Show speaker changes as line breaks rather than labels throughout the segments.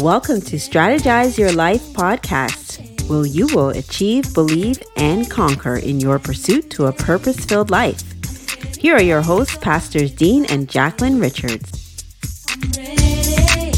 Welcome to Strategize Your Life podcast, where you will achieve, believe, and conquer in your pursuit to a purpose filled life. Here are your hosts, Pastors Dean and Jacqueline Richards. I'm ready.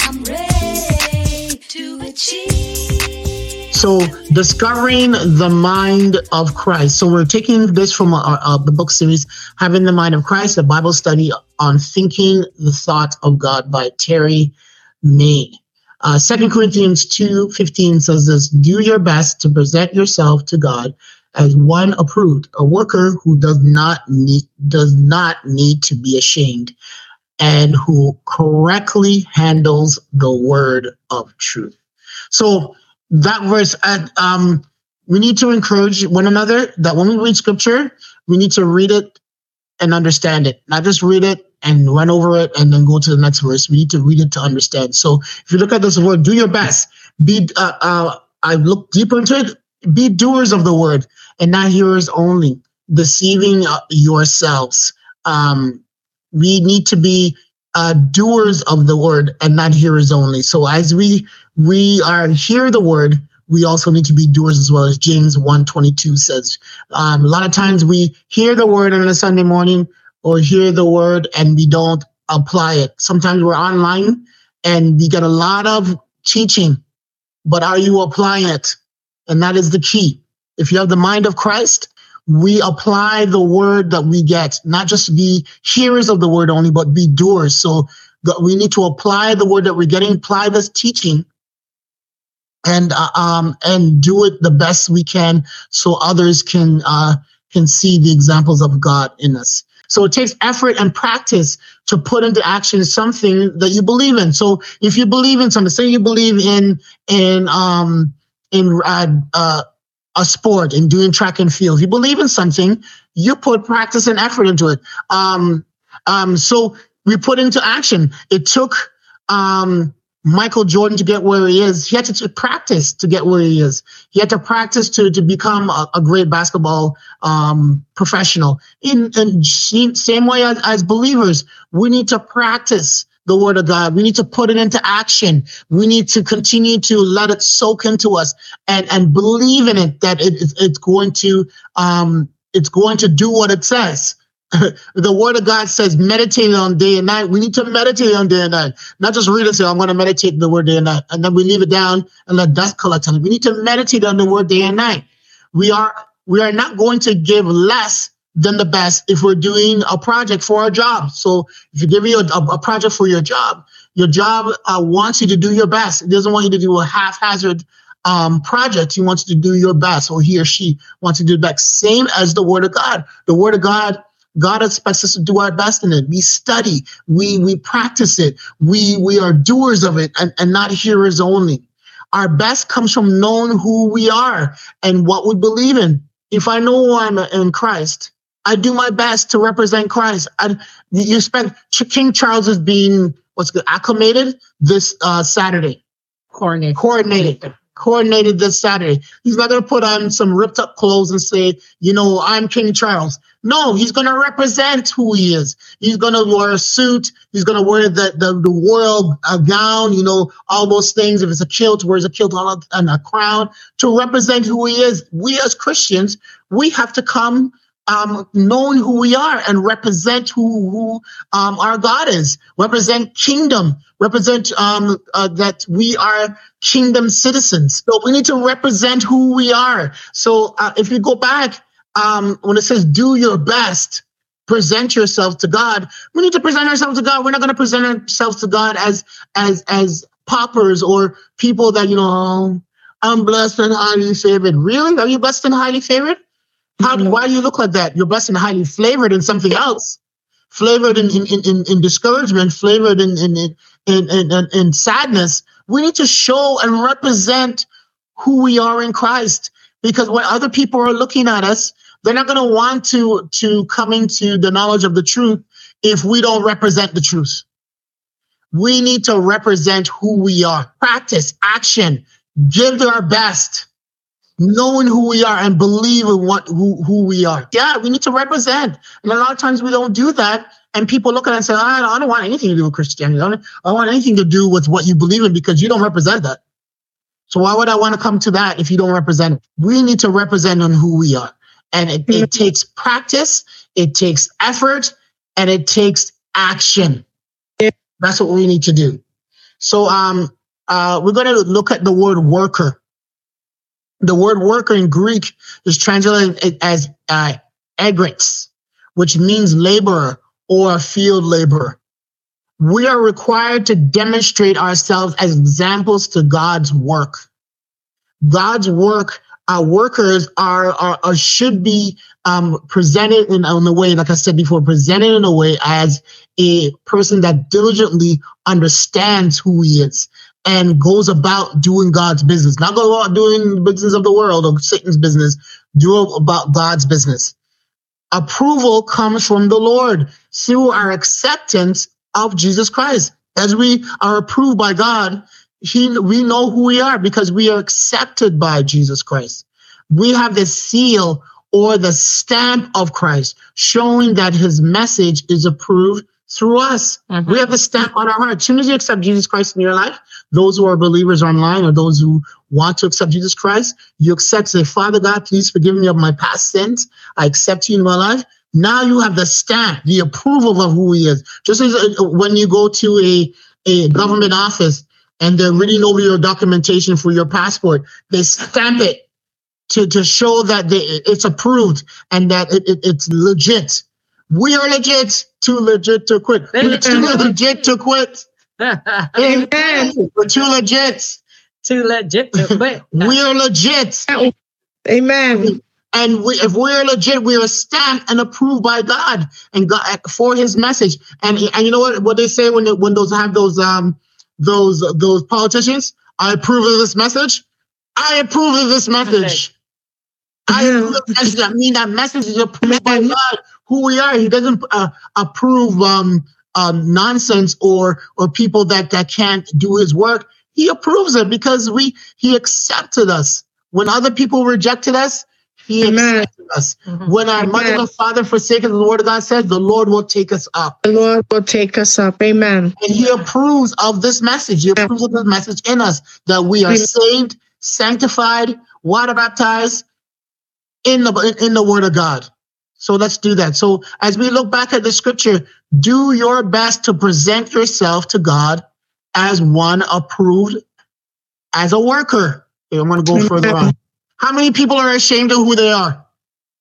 I'm ready to achieve.
So, discovering the mind of Christ. So, we're taking this from our, uh, the book series, Having the Mind of Christ, a Bible study on thinking the thought of God by Terry May. Uh, 2 Corinthians 2.15 says this, do your best to present yourself to God as one approved, a worker who does not need, does not need to be ashamed and who correctly handles the word of truth. So that verse, uh, um, we need to encourage one another that when we read scripture, we need to read it and understand it, not just read it and run over it and then go to the next verse. We need to read it to understand. So if you look at this word, do your best. Be, uh, uh, I look deeper into it. Be doers of the word and not hearers only, deceiving uh, yourselves. Um, we need to be uh, doers of the word and not hearers only. So as we we are hear the word, we also need to be doers as well as James 122 says. Um, a lot of times we hear the word on a Sunday morning or hear the word and we don't apply it. Sometimes we're online and we get a lot of teaching, but are you applying it? And that is the key. If you have the mind of Christ, we apply the word that we get, not just be hearers of the word only, but be doers. So we need to apply the word that we're getting, apply this teaching and uh, um and do it the best we can so others can uh can see the examples of God in us. So it takes effort and practice to put into action something that you believe in. So if you believe in something, say you believe in in um in uh, uh a sport and doing track and field. If you believe in something, you put practice and effort into it. Um, um, so we put into action. It took um, Michael Jordan to get where he is. He had to, practice to get where he is. He had to practice to to become a, a great basketball um, professional. In, in same way as, as believers, we need to practice the word of God. We need to put it into action. We need to continue to let it soak into us and, and believe in it that it, it's going to, um, it's going to do what it says. The word of God says meditate on day and night. We need to meditate on day and night, not just read it say, I'm going to meditate the word day and night. And then we leave it down and let dust collect on it. We need to meditate on the word day and night. We are, we are not going to give less than the best if we're doing a project for our job. So if you give you a, a project for your job, your job uh, wants you to do your best. It doesn't want you to do a haphazard um, project. He wants you to do your best, or he or she wants you to do the best. Same as the Word of God. The Word of God, God expects us to do our best in it. We study, we we practice it, we we are doers of it, and, and not hearers only. Our best comes from knowing who we are and what we believe in. If I know who I'm in Christ, I do my best to represent Christ. I, you spent King Charles is being what's good acclimated this uh, Saturday.
Coordinated.
Coordinated. Coordinated this Saturday. He's not going to put on some ripped up clothes and say, you know, I'm King Charles. No, he's going to represent who he is. He's going to wear a suit. He's going to wear the, the, the royal uh, gown, you know, all those things. If it's a kilt, wears a kilt and a crown to represent who he is. We as Christians, we have to come um, knowing who we are and represent who, who um, our God is, represent kingdom, represent um, uh, that we are kingdom citizens. So we need to represent who we are. So uh, if you go back, um, when it says do your best, present yourself to God, we need to present ourselves to God. We're not going to present ourselves to God as as as paupers or people that you know. Oh, I'm blessed and highly favored. Really? Are you blessed and highly favored? How, mm-hmm. why do you look like that? You're blessed and highly flavored in something else, flavored in, in, in, in discouragement, flavored in, in, in, in, in, sadness. We need to show and represent who we are in Christ because when other people are looking at us, they're not going to want to, to come into the knowledge of the truth if we don't represent the truth. We need to represent who we are. Practice, action, give our best knowing who we are and believing what who, who we are. Yeah, we need to represent. And a lot of times we don't do that And people look at it and say, I don't, I don't want anything to do with Christianity. I don't, I don't want anything to do with what you believe in because you don't represent that. So why would I want to come to that if you don't represent it? We need to represent on who we are. And it, it takes practice, it takes effort, and it takes action. That's what we need to do. So um, uh, we're going to look at the word worker. The word worker in Greek is translated as uh, which means laborer or field laborer. We are required to demonstrate ourselves as examples to God's work. God's work, our workers are, are, are should be um, presented in, in a way, like I said before, presented in a way as a person that diligently understands who he is and goes about doing God's business, not go about doing the business of the world or Satan's business, do about God's business. Approval comes from the Lord through our acceptance of Jesus Christ. As we are approved by God, he, we know who we are because we are accepted by Jesus Christ. We have the seal or the stamp of Christ showing that his message is approved through us. Mm-hmm. We have a stamp on our heart. As soon as you accept Jesus Christ in your life, those who are believers online or those who want to accept Jesus Christ, you accept, say, Father God, please forgive me of my past sins. I accept you in my life. Now you have the stamp, the approval of who he is. Just as uh, when you go to a, a government office and they're reading over your documentation for your passport, they stamp it to, to show that they, it's approved and that it, it, it's legit. We are legit, too legit to quit. We're too legit to quit. Amen. We're too legit.
Too legit to quit.
we are legit.
Amen.
And we, if we're legit, we are stamped and approved by God and God for His message. And and you know what? What they say when they, when those have those um those those politicians, I approve of this message. I approve of this message. I approve of message. I mean that message is approved by God. Who we are. He doesn't uh, approve um, um, nonsense or or people that that can't do His work. He approves it because we He accepted us when other people rejected us. He Amen. accepted us. Mm-hmm. When our Amen. mother and father forsaken the word of God says, the Lord will take us up.
The Lord will take us up. Amen.
And He approves of this message. He approves of this message in us that we are Amen. saved, sanctified, water baptized in the in the Word of God. So let's do that. So as we look back at the scripture, do your best to present yourself to God as one approved as a worker. Okay, I'm going to go further on. How many people are ashamed of who they are?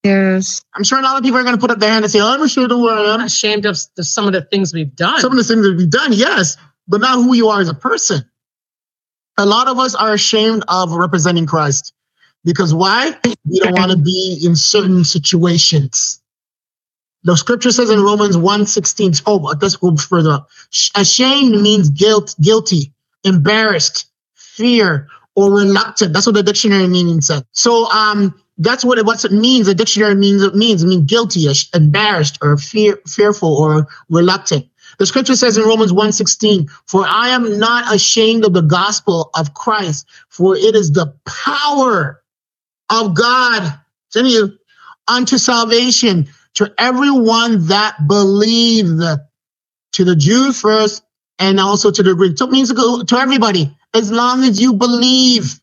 Yes.
I'm sure a lot of people are going to put up their hand and say, oh, I'm ashamed of who I am.
Ashamed of the, some of the things we've done.
Some of the things that we've done, yes, but not who you are as a person. A lot of us are ashamed of representing Christ. Because why? We don't want to be in certain situations. The scripture says in Romans 1 16, oh, let's go further up. Ashamed means guilt, guilty, embarrassed, fear, or reluctant. That's what the dictionary meaning says. So um that's what it what it means. The dictionary means it means it means guilty, embarrassed, or fear, fearful, or reluctant. The scripture says in Romans 1:16, "For I am not ashamed of the gospel of Christ, for it is the power of God to you unto salvation to everyone that believed, to the Jews first and also to the Greek. So it means to to everybody, as long as you believe.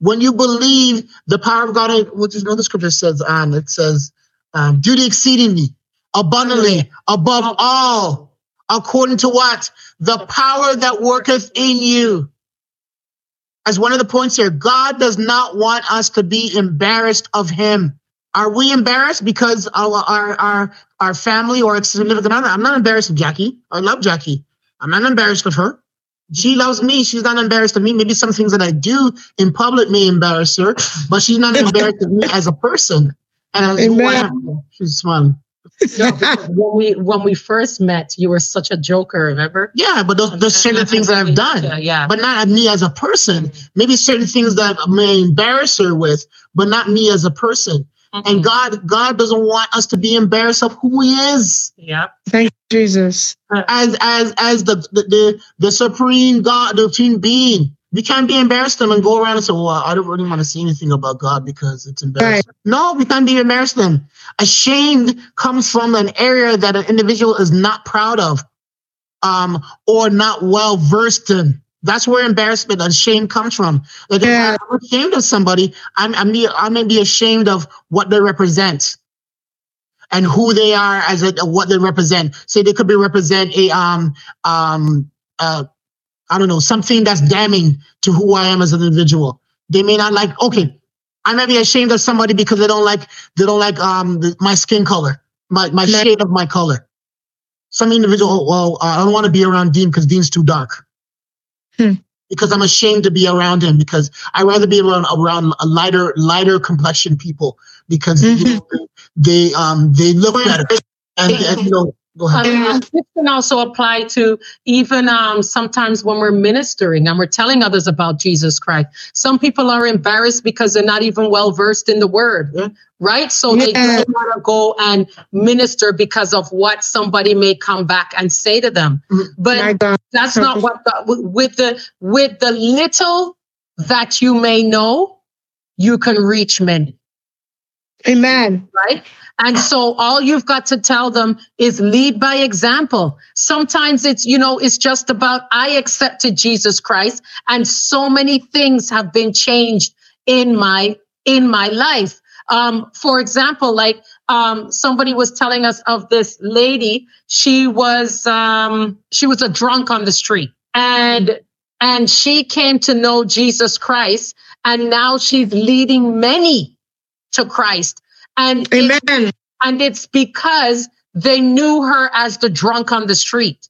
When you believe the power of God, which is another scripture says on, it says, um, do the exceedingly, abundantly, above all, according to what? The power that worketh in you as one of the points here, God does not want us to be embarrassed of Him. Are we embarrassed because our our our, our family or significant other? I'm not embarrassed of Jackie. I love Jackie. I'm not embarrassed of her. She loves me. She's not embarrassed of me. Maybe some things that I do in public may embarrass her, but she's not embarrassed of me as a person. And I was, she's smiling
when we when we first met, you were such a joker. Remember?
Yeah, but those, those certain things that I've done.
Yeah,
but not me as a person. Mm-hmm. Maybe certain things that I may embarrass her with, but not me as a person. Mm-hmm. And God, God doesn't want us to be embarrassed of who He is.
Yeah.
Thank you, Jesus. As as as the the the, the supreme God, the supreme being, We can't be embarrassed them and go around and say, well, I don't really want to say anything about God because it's embarrassing. Right. No, we can't be embarrassed them. Ashamed comes from an area that an individual is not proud of um, or not well versed in. That's where embarrassment and shame comes from. Like yeah. if I'm ashamed of somebody, I'm, I'm be, I may be ashamed of what they represent and who they are as a, what they represent. Say they could be represent a um um uh I don't know something that's damning to who I am as an individual. They may not like. Okay, I may be ashamed of somebody because they don't like they don't like um the, my skin color, my my shade of my color. Some individual, well, I don't want to be around Dean because Dean's too dark. Hmm because I'm ashamed to be around him because I'd rather be around around a lighter lighter complexion people because mm-hmm. you know, they um they look better and, and you know
um, this can also apply to even um, sometimes when we're ministering and we're telling others about Jesus Christ. Some people are embarrassed because they're not even well versed in the word, yeah. right? So yeah. they don't want to go and minister because of what somebody may come back and say to them. Mm-hmm. But that's not what the, with the with the little that you may know, you can reach many.
Amen.
Right? And so all you've got to tell them is lead by example. Sometimes it's, you know, it's just about I accepted Jesus Christ and so many things have been changed in my, in my life. Um, for example, like, um, somebody was telling us of this lady. She was, um, she was a drunk on the street and, and she came to know Jesus Christ and now she's leading many to Christ. And
Amen.
It, and it's because they knew her as the drunk on the street.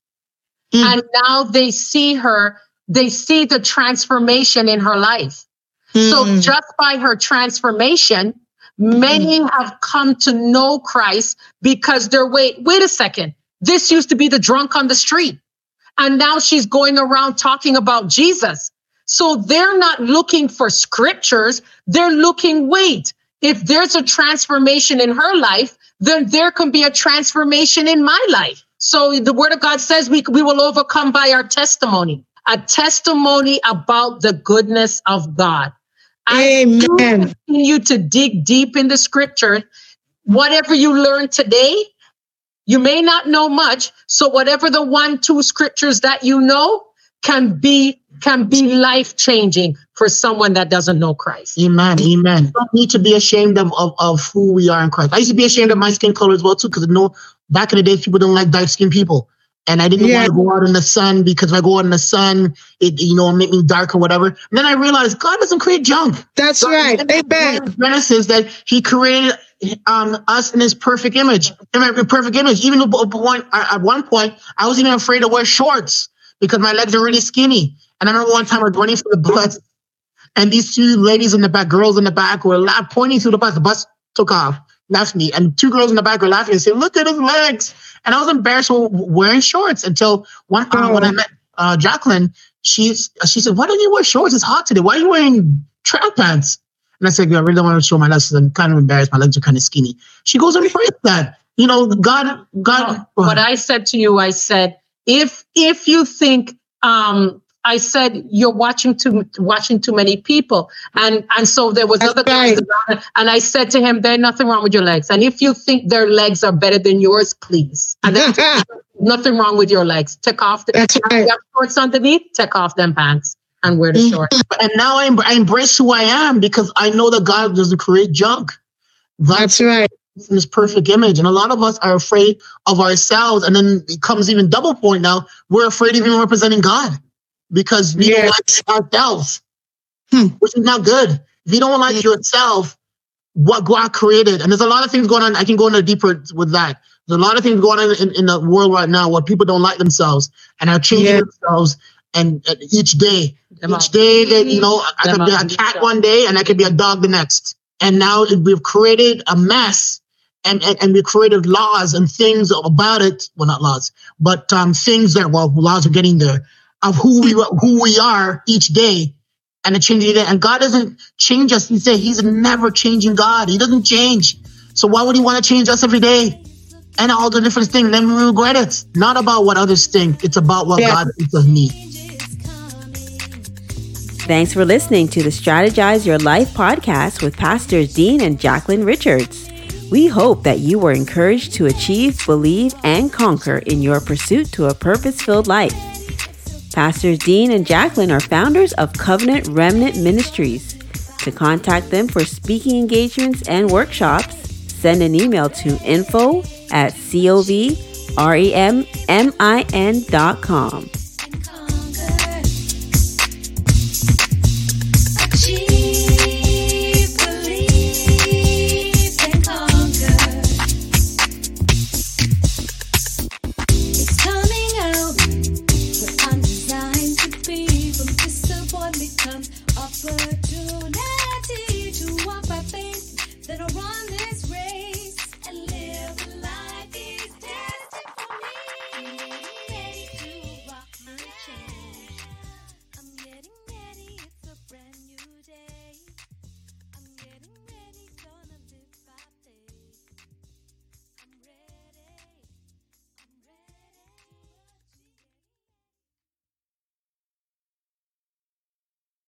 Mm. And now they see her, they see the transformation in her life. Mm. So just by her transformation, many mm. have come to know Christ because they're wait, wait a second. This used to be the drunk on the street. And now she's going around talking about Jesus. So they're not looking for scriptures. They're looking, wait, if there's a transformation in her life, then there can be a transformation in my life. So the word of God says we, we will overcome by our testimony, a testimony about the goodness of God.
Amen.
I continue to dig deep in the scripture. Whatever you learn today, you may not know much. So whatever the one, two scriptures that you know can be can be life changing for someone that doesn't know Christ.
Amen. Amen. We don't need to be ashamed of, of, of who we are in Christ. I used to be ashamed of my skin color as well too, because I know back in the day people don't like dark skinned people. And I didn't yeah. want to go out in the sun because if I go out in the sun, it you know make me dark or whatever. And then I realized God doesn't create junk.
That's God, right. Amen.
Genesis that He created um, us in His perfect image, in perfect image. Even at one, at one point, I was even afraid to wear shorts because my legs are really skinny. And I remember one time I was running for the bus, and these two ladies in the back, girls in the back, were laugh, pointing to the bus. The bus took off, left me, and two girls in the back were laughing and saying, "Look at his legs." And I was embarrassed for wearing shorts until one time when I met uh, Jacqueline, she she said, "Why don't you wear shorts? It's hot today. Why are you wearing track pants?" And I said, "I really don't want to show my legs. I'm kind of embarrassed. My legs are kind of skinny." She goes, "I'm that." You know, God, God.
what I said to you, I said, if if you think um I said you're watching too watching too many people, and and so there was That's other guys around, and I said to him, "There's nothing wrong with your legs, and if you think their legs are better than yours, please." And then nothing wrong with your legs. Take off the
That's right. you
have shorts underneath. Take off them pants and wear the shorts.
And now I, I embrace who I am because I know that God doesn't create junk.
That's, That's right
in this perfect image. And a lot of us are afraid of ourselves. And then it comes even double point now. We're afraid of even representing God because we don't like ourselves, hmm. which is not good. If you don't like yourself, what God created, and there's a lot of things going on. I can go into deeper with that. There's a lot of things going on in, in the world right now where people don't like themselves and are changing yeah. themselves. And uh, each day, Them each day that you know, I could be a cat one day and I could be a dog the next. And now we've created a mess and, and, and we created laws and things about it. Well, not laws, but um, things that, well, laws are getting there of who we who we are each day and a changing day. And God doesn't change us. He said He's never changing God. He doesn't change. So why would He want to change us every day? And all the different things, then we regret it. Not about what others think. It's about what yeah. God thinks of me.
Thanks for listening to the Strategize Your Life podcast with Pastors Dean and Jacqueline Richards. We hope that you were encouraged to achieve, believe, and conquer in your pursuit to a purpose filled life. Pastors Dean and Jacqueline are founders of Covenant Remnant Ministries. To contact them for speaking engagements and workshops, send an email to info at covremmin.com. opportunity.